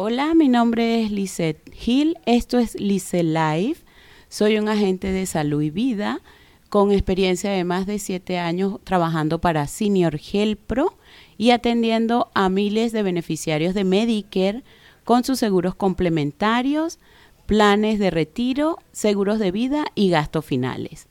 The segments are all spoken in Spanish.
Hola, mi nombre es Lisette Hill. Esto es Lice Live. Soy un agente de salud y vida con experiencia de más de siete años trabajando para Senior Health Pro y atendiendo a miles de beneficiarios de Medicare con sus seguros complementarios, planes de retiro, seguros de vida y gastos finales.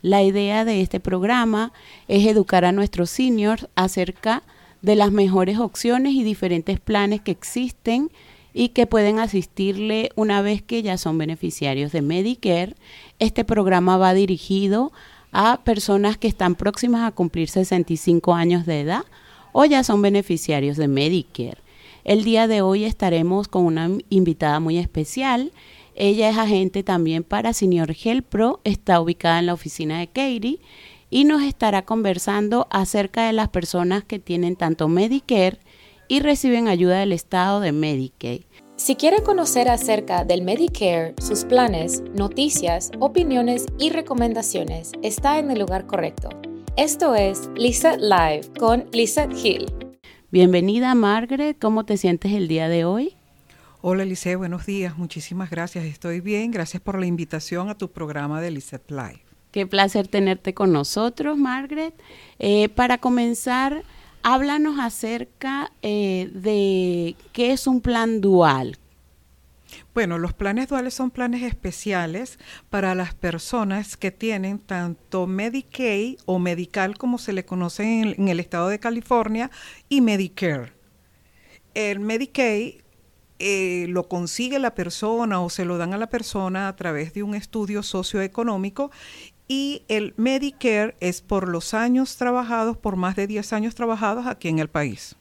La idea de este programa es educar a nuestros seniors acerca de las mejores opciones y diferentes planes que existen y que pueden asistirle una vez que ya son beneficiarios de Medicare. Este programa va dirigido a personas que están próximas a cumplir 65 años de edad o ya son beneficiarios de Medicare. El día de hoy estaremos con una invitada muy especial. Ella es agente también para Senior Health Pro, está ubicada en la oficina de Katie y nos estará conversando acerca de las personas que tienen tanto Medicare y reciben ayuda del Estado de Medicaid. Si quiere conocer acerca del Medicare, sus planes, noticias, opiniones y recomendaciones, está en el lugar correcto. Esto es Lisa Live con Lisa Hill. Bienvenida Margaret, ¿cómo te sientes el día de hoy? Hola Lice, buenos días, muchísimas gracias, estoy bien, gracias por la invitación a tu programa de Lisa Live. Qué placer tenerte con nosotros, Margaret. Eh, para comenzar, háblanos acerca eh, de qué es un plan dual. Bueno, los planes duales son planes especiales para las personas que tienen tanto Medicaid o Medical, como se le conoce en, el estado de California, y Medicare. El Medicaid eh, lo consigue la persona o se lo dan a la persona a través de un estudio socioeconómico y el Medicare es por los años trabajados, por más de 10 años trabajados aquí en el país.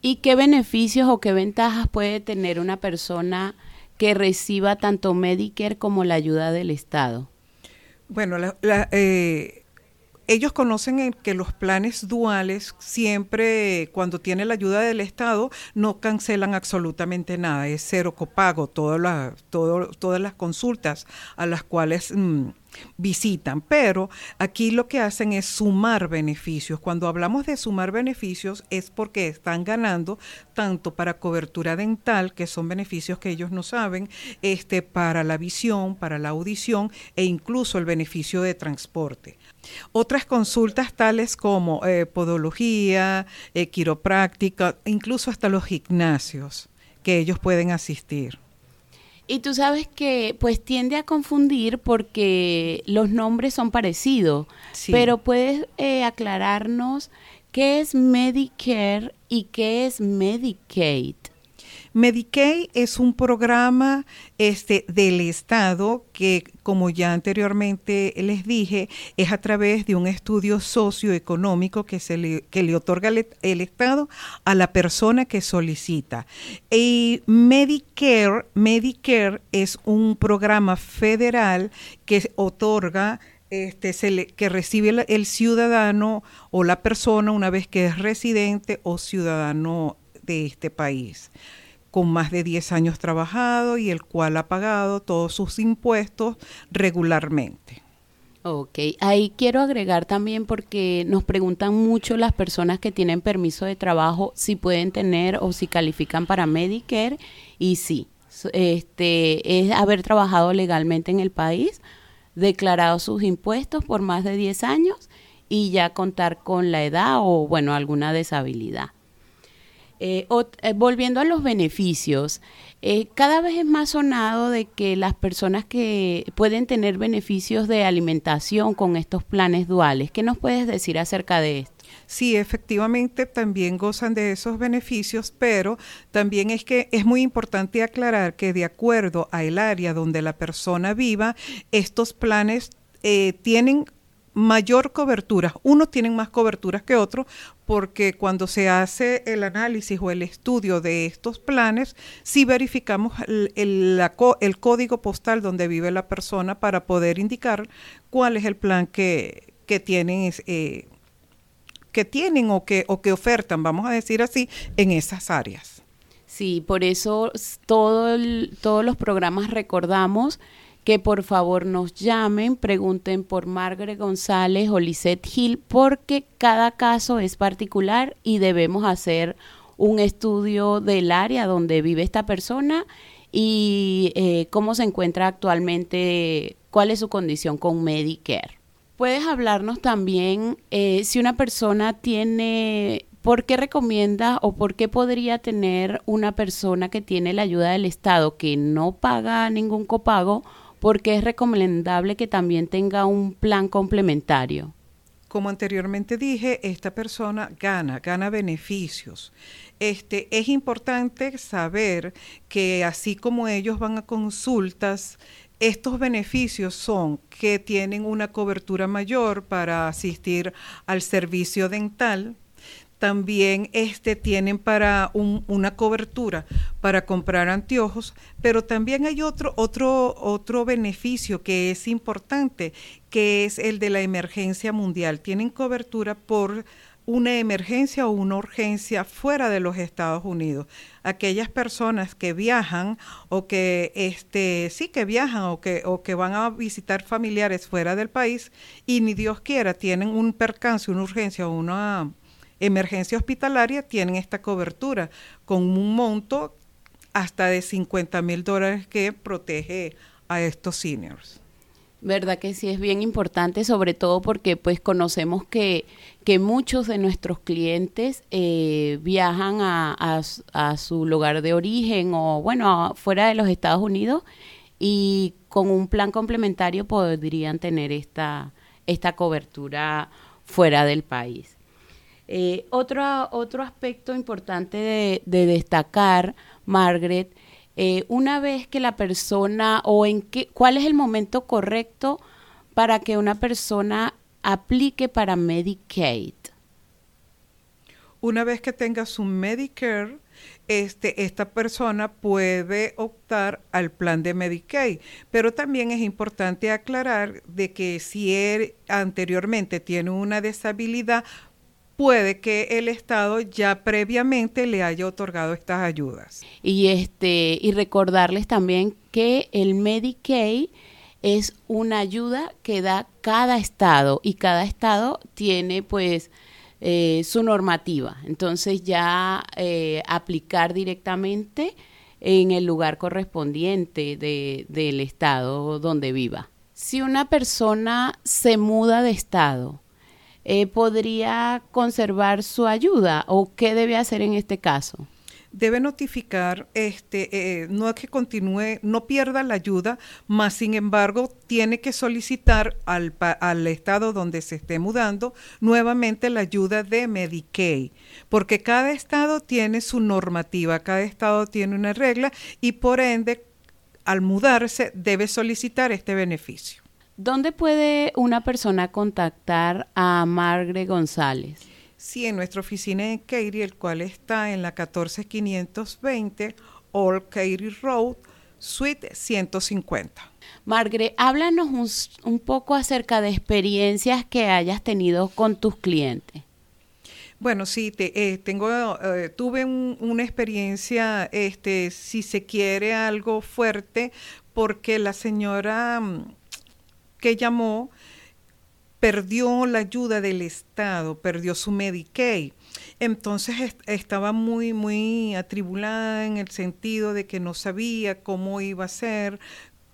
¿Y qué beneficios o qué ventajas puede tener una persona que reciba tanto Medicare como la ayuda del Estado? Bueno, eh, ellos conocen que los planes duales siempre, cuando tiene la ayuda del Estado, no cancelan absolutamente nada, es cero copago, todas las, todas las consultas a las cuales... Mm, visitan, pero aquí lo que hacen es sumar beneficios. Cuando hablamos de sumar beneficios es porque están ganando tanto para cobertura dental, que son beneficios que ellos no saben, este para la visión, para la audición e incluso el beneficio de transporte. Otras consultas tales como eh, podología, eh, quiropráctica, incluso hasta los gimnasios que ellos pueden asistir. Y tú sabes que pues tiende a confundir porque los nombres son parecidos, pero puedes eh, aclararnos qué es Medicare y qué es Medicaid. Medicaid es un programa este, del Estado que, como ya anteriormente les dije, es a través de un estudio socioeconómico que, se le, que le otorga el, Estado a la persona que solicita. Y Medicare, Medicare es un programa federal que otorga este, que recibe el, ciudadano o la persona una vez que es residente o ciudadano de este país con más de 10 años trabajado y el cual ha pagado todos sus impuestos regularmente. Ok, ahí quiero agregar también porque nos preguntan mucho las personas que tienen permiso de trabajo si pueden tener o si califican para Medicare y sí, este es haber trabajado legalmente en el país, declarado sus impuestos por más de 10 años y ya contar con la edad o bueno, alguna deshabilidad. Eh, eh, volviendo a los beneficios, eh, cada vez es más sonado de que las personas que pueden tener beneficios de alimentación con estos planes duales, ¿qué nos puedes decir acerca de esto? Sí, efectivamente también gozan de esos beneficios, pero también es que es muy importante aclarar que de acuerdo al área donde la persona viva, estos planes tienen mayor cobertura. Unos tienen más coberturas que otros porque cuando se hace el análisis o el estudio de estos planes, sí verificamos el, el, código postal donde vive la persona para poder indicar cuál es el plan que, que tienen. Eh, que tienen o que, o que ofertan, vamos a decir así, en esas áreas. Sí, por eso todo todos los programas recordamos que por favor nos llamen, pregunten por Margaret González o Lisette Hill, porque cada caso es particular y debemos hacer un estudio del área donde vive esta persona y eh, cómo se encuentra actualmente, cuál es su condición con Medicare. Puedes hablarnos también eh, si una persona tiene, ¿por qué recomienda o por qué podría tener una persona que tiene la ayuda del Estado que no paga ningún copago? Porque es recomendable que también tenga un plan complementario. Como anteriormente dije, esta persona gana, gana beneficios. Este, es importante saber que así como ellos van a consultas, estos beneficios son que tienen una cobertura mayor para asistir al servicio dental, también este, tienen para una cobertura para comprar anteojos, pero también hay otro, otro, otro beneficio que es importante, que es el de la emergencia mundial. Tienen cobertura por una emergencia o una urgencia fuera de los Estados Unidos. Aquellas personas que viajan o que este sí que viajan o que o que van a visitar familiares fuera del país y ni Dios quiera tienen un percance, una urgencia o una emergencia hospitalaria tienen esta cobertura con un monto hasta de 50 mil dólares que protege a estos seniors. Verdad que sí es bien importante, sobre todo porque pues conocemos que, que muchos de nuestros clientes eh, viajan a, a, su lugar de origen o bueno, fuera de los Estados Unidos y con un plan complementario podrían tener esta, esta cobertura fuera del país. Eh, otro, otro aspecto importante de, destacar, Margaret, eh, una vez que la persona o en qué, cuál es el momento correcto para que una persona aplique para Medicaid. Una vez que tenga su Medicare, este, esta persona puede optar al plan de Medicaid. Pero también es importante aclarar de que si él anteriormente tiene una deshabilidad, puede que el Estado ya previamente le haya otorgado estas ayudas. Y este y recordarles también que el Medicaid es una ayuda que da cada estado y cada estado tiene pues eh, su normativa. Entonces ya eh, aplicar directamente en el lugar correspondiente de, del estado donde viva. Si una persona se muda de estado, eh, podría conservar su ayuda o qué debe hacer en este caso? Debe notificar, este, eh, no es que continúe, no pierda la ayuda, más sin embargo tiene que solicitar al, al estado donde se esté mudando nuevamente la ayuda de Medicaid, porque cada estado tiene su normativa, cada estado tiene una regla y por ende al mudarse debe solicitar este beneficio. ¿Dónde puede una persona contactar a Margaret González? Sí, en nuestra oficina en Katy, el cual está en la 14520 Old Katy Road, Suite 150. Margaret, háblanos un, poco acerca de experiencias que hayas tenido con tus clientes. Bueno, sí, te, eh, tengo, eh, tuve una experiencia, este, si se quiere, algo fuerte, porque la señora mm, que llamó perdió la ayuda del Estado, perdió su Medicaid. Entonces estaba muy, muy atribulada en el sentido de que no sabía cómo iba a ser,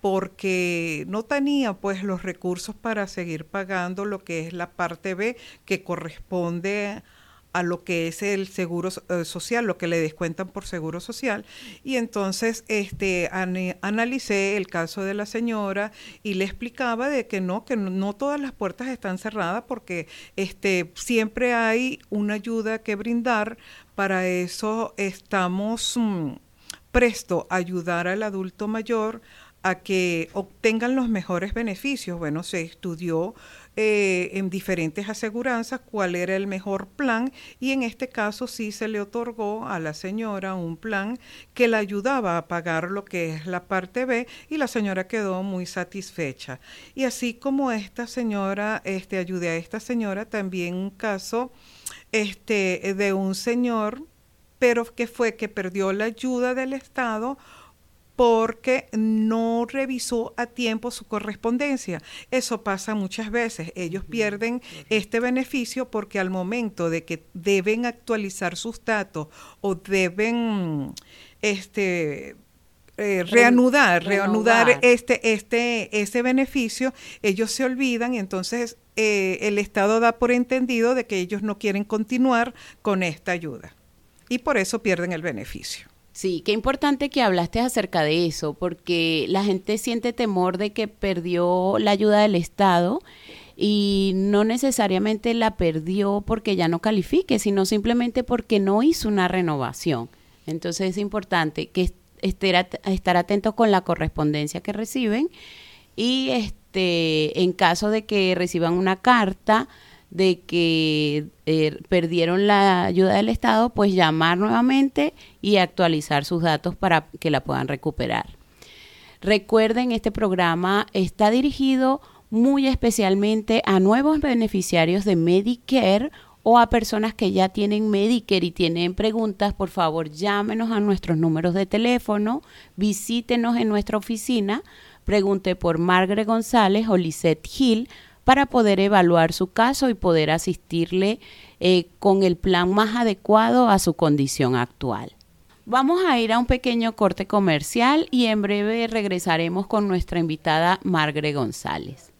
porque no tenía pues los recursos para seguir pagando lo que es la parte B que corresponde a lo que es el seguro eh, social, lo que le descuentan por seguro social. Y entonces este, analicé el caso de la señora y le explicaba de que no, que todas las puertas están cerradas porque este, siempre hay una ayuda que brindar. Para eso estamos mm, presto a ayudar al adulto mayor a que obtengan los mejores beneficios. Bueno, se estudió eh, en diferentes aseguranzas cuál era el mejor plan y en este caso sí se le otorgó a la señora un plan que la ayudaba a pagar lo que es la parte B y la señora quedó muy satisfecha. Y así como esta señora, este, ayudé a esta señora, también un caso este, de un señor, pero que fue que perdió la ayuda del Estado porque no revisó a tiempo su correspondencia. Eso pasa muchas veces. Ellos pierden este beneficio porque al momento de que deben actualizar sus datos o deben este eh, reanudar, reanudar este, este, ese beneficio, ellos se olvidan y entonces eh, el Estado da por entendido de que ellos no quieren continuar con esta ayuda y por eso pierden el beneficio. Sí, qué importante que hablaste acerca de eso, porque la gente siente temor de que perdió la ayuda del Estado y no necesariamente la perdió porque ya no califique, sino simplemente porque no hizo una renovación. Entonces es importante que estar, atentos con la correspondencia que reciben y este en caso de que reciban una carta de que eh, perdieron la ayuda del Estado, pues llamar nuevamente y actualizar sus datos para que la puedan recuperar. Recuerden, este programa está dirigido muy especialmente a nuevos beneficiarios de Medicare o a personas que ya tienen Medicare y tienen preguntas, por favor llámenos a nuestros números de teléfono, visítenos en nuestra oficina, pregunte por Margaret González o Lisette Hill para poder evaluar su caso y poder asistirle eh, con el plan más adecuado a su condición actual. Vamos a ir a un pequeño corte comercial y en breve regresaremos con nuestra invitada Margaret González.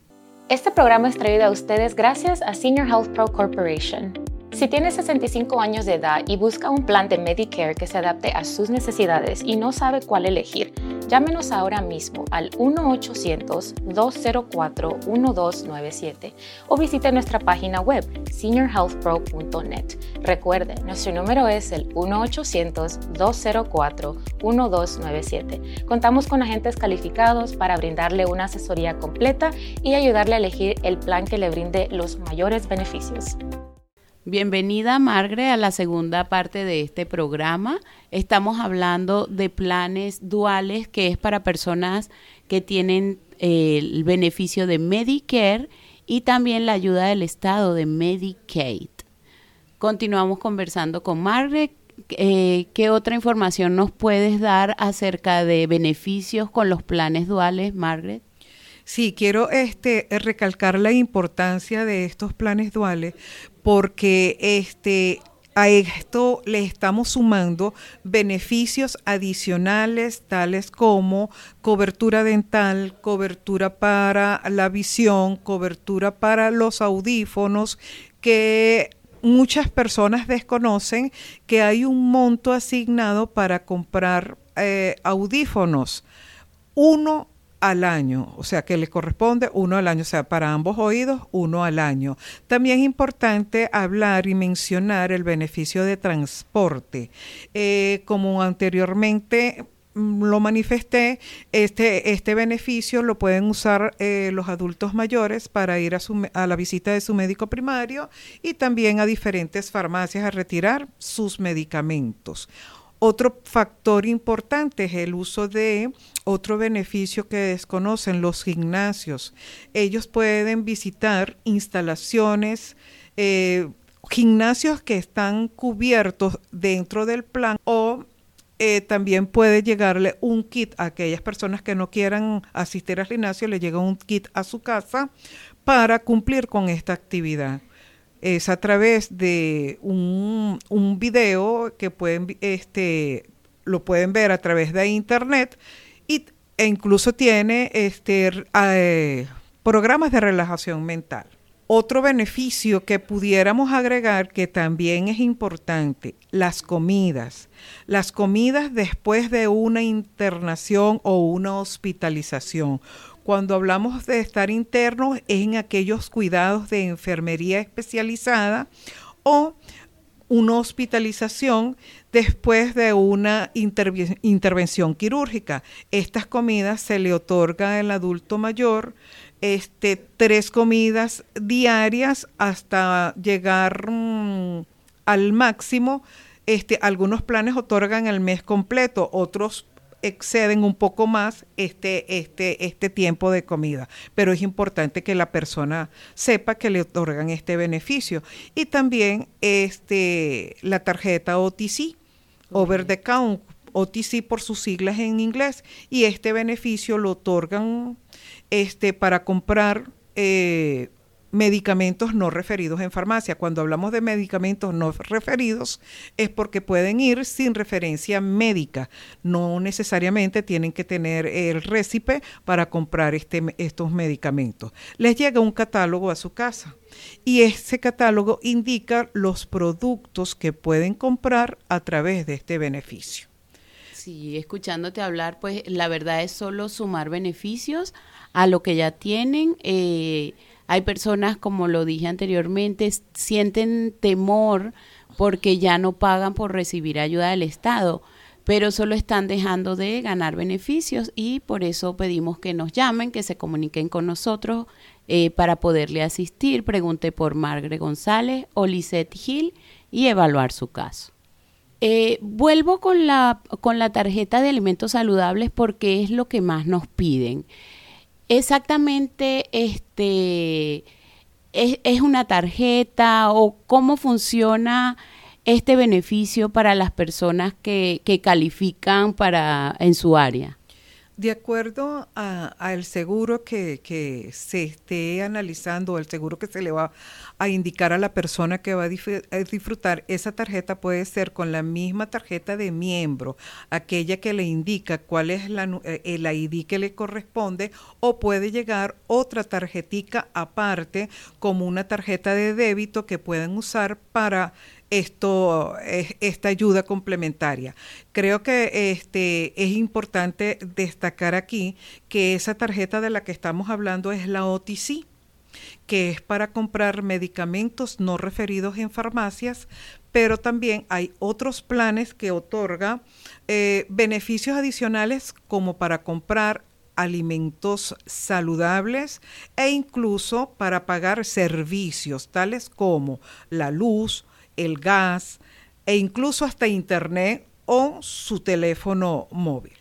Este programa es traído a ustedes gracias a Senior Health Pro Corporation. Si tiene 65 años de edad y busca un plan de Medicare que se adapte a sus necesidades y no sabe cuál elegir, llámenos ahora mismo al 1-800-204-1297 o visite nuestra página web seniorhealthpro.net. Recuerde, nuestro número es el 1-800-204-1297. Contamos con agentes calificados para brindarle una asesoría completa y ayudarle a elegir el plan que le brinde los mayores beneficios. Bienvenida, Margre, a la segunda parte de este programa. Estamos hablando de planes duales, que es para personas que tienen eh, el beneficio de Medicare y también la ayuda del Estado de Medicaid. Continuamos conversando con Margaret. Eh, ¿Qué otra información nos puedes dar acerca de beneficios con los planes duales, Margaret? Sí, quiero este, recalcar la importancia de estos planes duales porque este, a esto le estamos sumando beneficios adicionales tales como cobertura dental, cobertura para la visión, cobertura para los audífonos, que muchas personas desconocen que hay un monto asignado para comprar eh, audífonos. Uno al año, o sea que le corresponde uno al año, o sea, para ambos oídos, uno al año. También es importante hablar y mencionar el beneficio de transporte. Eh, como anteriormente mm, lo manifesté, este, este beneficio lo pueden usar eh, los adultos mayores para ir a, a la visita de su médico primario y también a diferentes farmacias a retirar sus medicamentos. Otro factor importante es el uso de otro beneficio que desconocen los gimnasios. Ellos pueden visitar instalaciones, eh, gimnasios que están cubiertos dentro del plan o eh, también puede llegarle un kit a aquellas personas que no quieran asistir al gimnasio, le llega un kit a su casa para cumplir con esta actividad es a través de un, un video que pueden, este, lo pueden ver a través de internet y, e incluso tiene este, eh, programas de relajación mental. Otro beneficio que pudiéramos agregar que también es importante, las comidas. Las comidas después de una internación o una hospitalización. Cuando hablamos de estar interno es en aquellos cuidados de enfermería especializada o una hospitalización después de una intervención quirúrgica. Estas comidas se le otorga al adulto mayor este, tres comidas diarias hasta llegar mm, al máximo. Este, algunos planes otorgan el mes completo, otros exceden un poco más este, este, este tiempo de comida. Pero es importante que la persona sepa que le otorgan este beneficio. Y también este, la tarjeta OTC, over the, OTC por sus siglas en inglés, y este beneficio lo otorgan este, para comprar eh, medicamentos no referidos en farmacia. Cuando hablamos de medicamentos no referidos es porque pueden ir sin referencia médica. No necesariamente tienen que tener el récipe para comprar este, estos medicamentos. Les llega un catálogo a su casa y ese catálogo indica los productos que pueden comprar a través de este beneficio. Sí, escuchándote hablar, pues la verdad es solo sumar beneficios a lo que ya tienen. Eh, hay personas, como lo dije anteriormente, sienten temor porque ya no pagan por recibir ayuda del Estado, pero solo están dejando de ganar beneficios y por eso pedimos que nos llamen, que se comuniquen con nosotros eh, para poderle asistir. Pregunte por Margaret González o Lisette Hill y evaluar su caso. Eh, vuelvo con la, con la tarjeta de alimentos saludables porque es lo que más nos piden exactamente este es, una tarjeta o cómo funciona este beneficio para las personas que, que califican para en su área? De acuerdo al seguro que, que, se esté analizando, el seguro que se le va a indicar a la persona que va a, disfrutar, esa tarjeta puede ser con la misma tarjeta de miembro, aquella que le indica cuál es la, eh, el ID que le corresponde, o puede llegar otra tarjetica aparte como una tarjeta de débito que pueden usar para esto, esta ayuda complementaria. Creo que este, es importante destacar aquí que esa tarjeta de la que estamos hablando es la OTC, que es para comprar medicamentos no referidos en farmacias, pero también hay otros planes que otorga eh, beneficios adicionales como para comprar alimentos saludables e incluso para pagar servicios tales como la luz, el gas e incluso hasta internet o su teléfono móvil.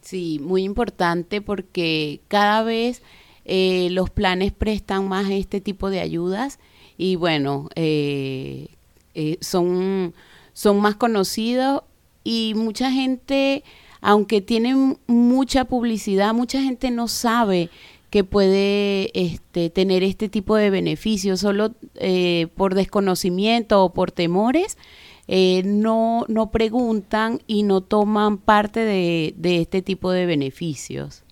Sí, muy importante porque cada vez eh, los planes prestan más este tipo de ayudas y bueno, eh, eh, son, son más conocidos y mucha gente, aunque tienen mucha publicidad, mucha gente no sabe que puede este, tener este tipo de beneficios solo eh, por desconocimiento o por temores. Eh, no, no preguntan y no toman parte de, este tipo de beneficios.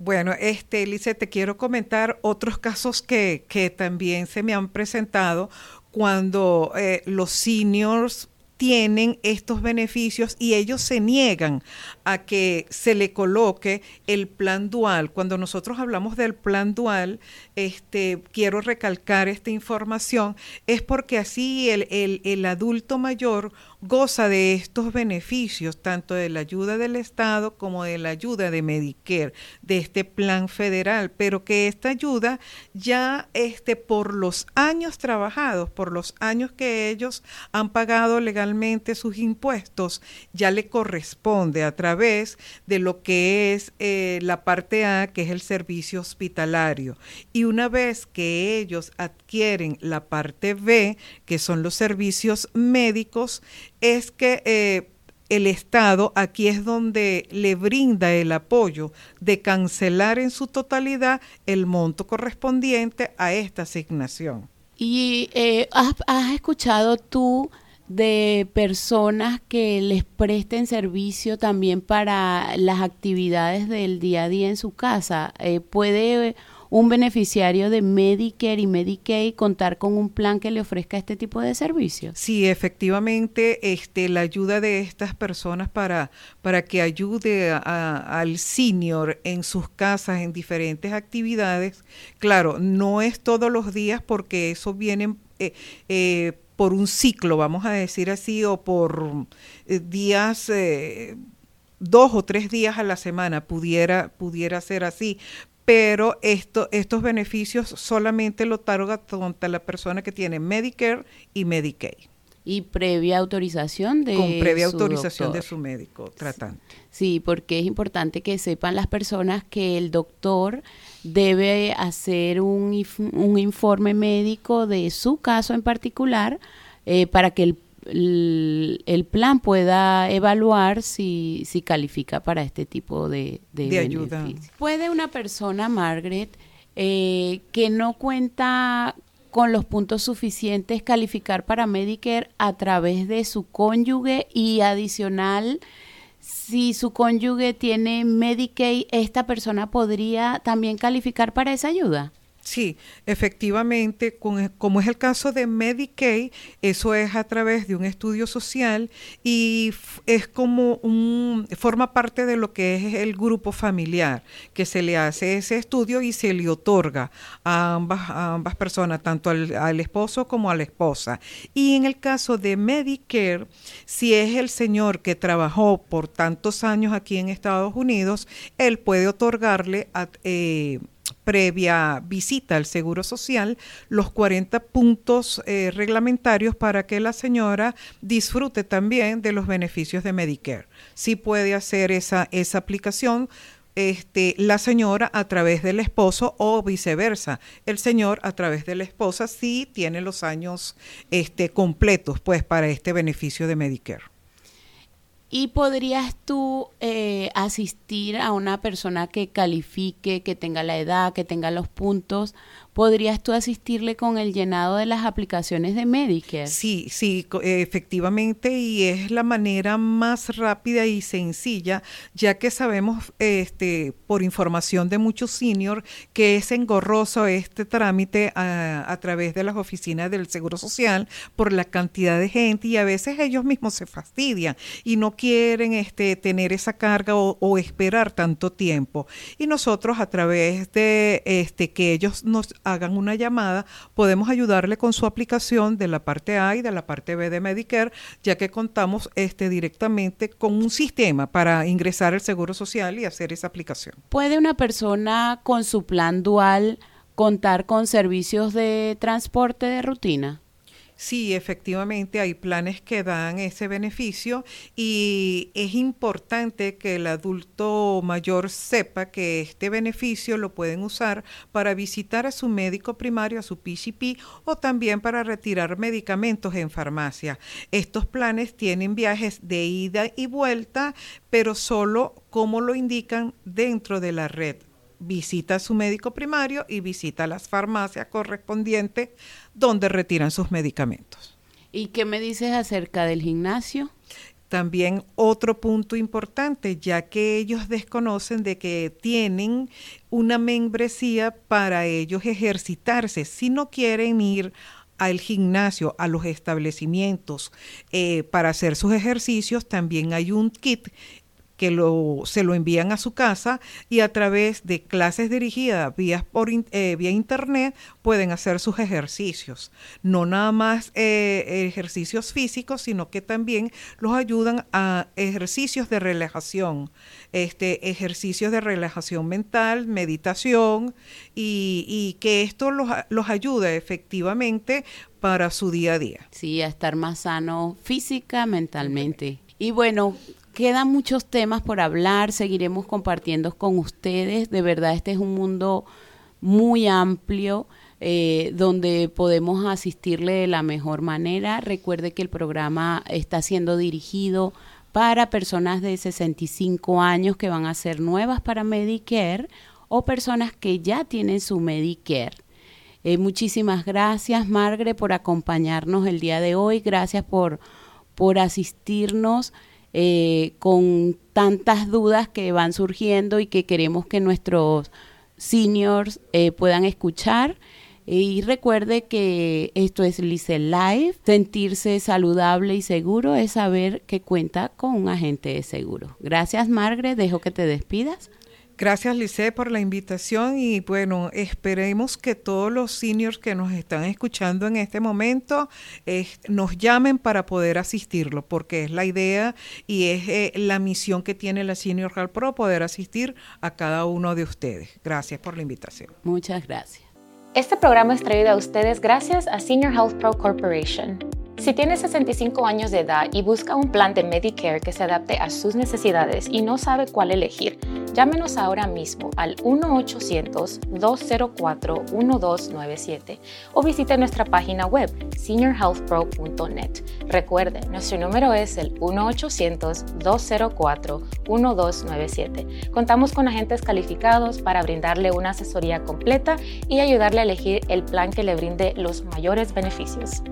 Bueno, este, Lice, te quiero comentar otros casos que, que también se me han presentado cuando eh, los seniors tienen estos beneficios y ellos se niegan a que se le coloque el plan dual. Cuando nosotros hablamos del plan dual, este, quiero recalcar esta información, es porque así el, el, el adulto mayor goza de estos beneficios, tanto de la ayuda del Estado como de la ayuda de Medicare, de este plan federal, pero que esta ayuda ya este, por los años trabajados, por los años que ellos han pagado legalmente sus impuestos, ya le corresponde a través de lo que es eh, la parte A, que es el servicio hospitalario. Y una vez que ellos adquieren la parte B, que son los servicios médicos, es que eh, el Estado aquí es donde le brinda el apoyo de cancelar en su totalidad el monto correspondiente a esta asignación. ¿Y eh, has, escuchado tú de personas que les presten servicio también para las actividades del día a día en su casa? Eh, ¿Puede un beneficiario de Medicare y Medicaid contar con un plan que le ofrezca este tipo de servicios? Sí, efectivamente, este, la ayuda de estas personas para, para que ayude al senior en sus casas, en diferentes actividades, claro, no es todos los días porque eso viene... Eh, eh, por un ciclo, vamos a decir así, o por eh, días dos o tres días a la semana pudiera, pudiera ser así, pero esto, estos beneficios solamente lo otorga la persona que tiene Medicare y Medicaid. Y previa autorización de Con previa autorización de su médico tratante. Sí, porque es importante que sepan las personas que el doctor debe hacer un, un informe médico de su caso en particular eh, para que el el, plan pueda evaluar si, si, califica para este tipo de, de, ayuda. ¿Puede una persona, Margaret, eh, que no cuenta con los puntos suficientes calificar para Medicare a través de su cónyuge y adicional si su cónyuge tiene Medicaid, esta persona podría también calificar para esa ayuda. Sí, efectivamente, como es el caso de Medicaid, eso es a través de un estudio social y es como un, forma parte de lo que es el grupo familiar, que se le hace ese estudio y se le otorga a ambas, ambas personas, tanto al, al esposo como a la esposa. Y en el caso de Medicare, si es el señor que trabajó por tantos años aquí en Estados Unidos, él puede otorgarle a... Eh, previa visita al Seguro Social los 40 puntos eh, reglamentarios para que la señora disfrute también de los beneficios de Medicare. Si puede hacer esa, esa aplicación este, la señora a través del esposo o viceversa, el señor a través de la esposa si tiene los años este, completos pues para este beneficio de Medicare. ¿Y podrías tú eh, asistir a una persona que califique, que tenga la edad, que tenga los puntos ¿podrías tú asistirle con el llenado de las aplicaciones de Medicare? Sí, sí, efectivamente, y es la manera más rápida y sencilla, ya que sabemos este, por información de muchos seniors que es engorroso este trámite a, través de las oficinas del Seguro Social por la cantidad de gente y a veces ellos mismos se fastidian y no quieren este, tener esa carga o, o esperar tanto tiempo. Y nosotros a través de este, que ellos nos hagan una llamada, podemos ayudarle con su aplicación de la parte A y de la parte B de Medicare, ya que contamos este, directamente con un sistema para ingresar el Seguro Social y hacer esa aplicación. ¿Puede una persona con su plan dual contar con servicios de transporte de rutina? Sí, efectivamente hay planes que dan ese beneficio y es importante que el adulto mayor sepa que este beneficio lo pueden usar para visitar a su médico primario, a su PCP o también para retirar medicamentos en farmacia. Estos planes tienen viajes de ida y vuelta, pero solo como lo indican dentro de la red visita a su médico primario y visita las farmacias correspondientes donde retiran sus medicamentos. ¿Y qué me dices acerca del gimnasio? También otro punto importante, ya que ellos desconocen de que tienen una membresía para ellos ejercitarse. Si no quieren ir al gimnasio, a los establecimientos eh, para hacer sus ejercicios, también hay un kit que lo, se lo envían a su casa y a través de clases dirigidas vía, por, eh, vía internet pueden hacer sus ejercicios. No nada más eh, ejercicios físicos, sino que también los ayudan a ejercicios de relajación, este, ejercicios de relajación mental, meditación y, y que esto los, los ayuda efectivamente para su día a día. Sí, a estar más sano física, mentalmente. Y bueno, Quedan muchos temas por hablar, seguiremos compartiendo con ustedes. De verdad, este es un mundo muy amplio. Eh, donde podemos asistirle de la mejor manera. Recuerde que el programa está siendo dirigido para personas de 65 años que van a ser nuevas para Medicare o personas que ya tienen su Medicare. Eh, muchísimas gracias, Margre, por acompañarnos el día de hoy. Gracias por, por asistirnos. Eh, con tantas dudas que van surgiendo y que queremos que nuestros seniors eh, puedan escuchar. Y recuerde que esto es Lice Live. Sentirse saludable y seguro es saber que cuenta con un agente de seguro. Gracias, Margaret. Dejo que te despidas. Gracias, Lice, por la invitación y bueno, esperemos que todos los seniors que nos están escuchando en este momento nos llamen para poder asistirlo, porque es la idea y es eh, la misión que tiene la Senior Health Pro, poder asistir a cada uno de ustedes. Gracias por la invitación. Muchas gracias. Este programa es traído a ustedes gracias a Senior Health Pro Corporation. Si tiene 65 años de edad y busca un plan de Medicare que se adapte a sus necesidades y no sabe cuál elegir, llámenos ahora mismo al 1-800-204-1297 o visite nuestra página web seniorhealthpro.net. Recuerde, nuestro número es el 1-800-204-1297. Contamos con agentes calificados para brindarle una asesoría completa y ayudarle a elegir el plan que le brinde los mayores beneficios.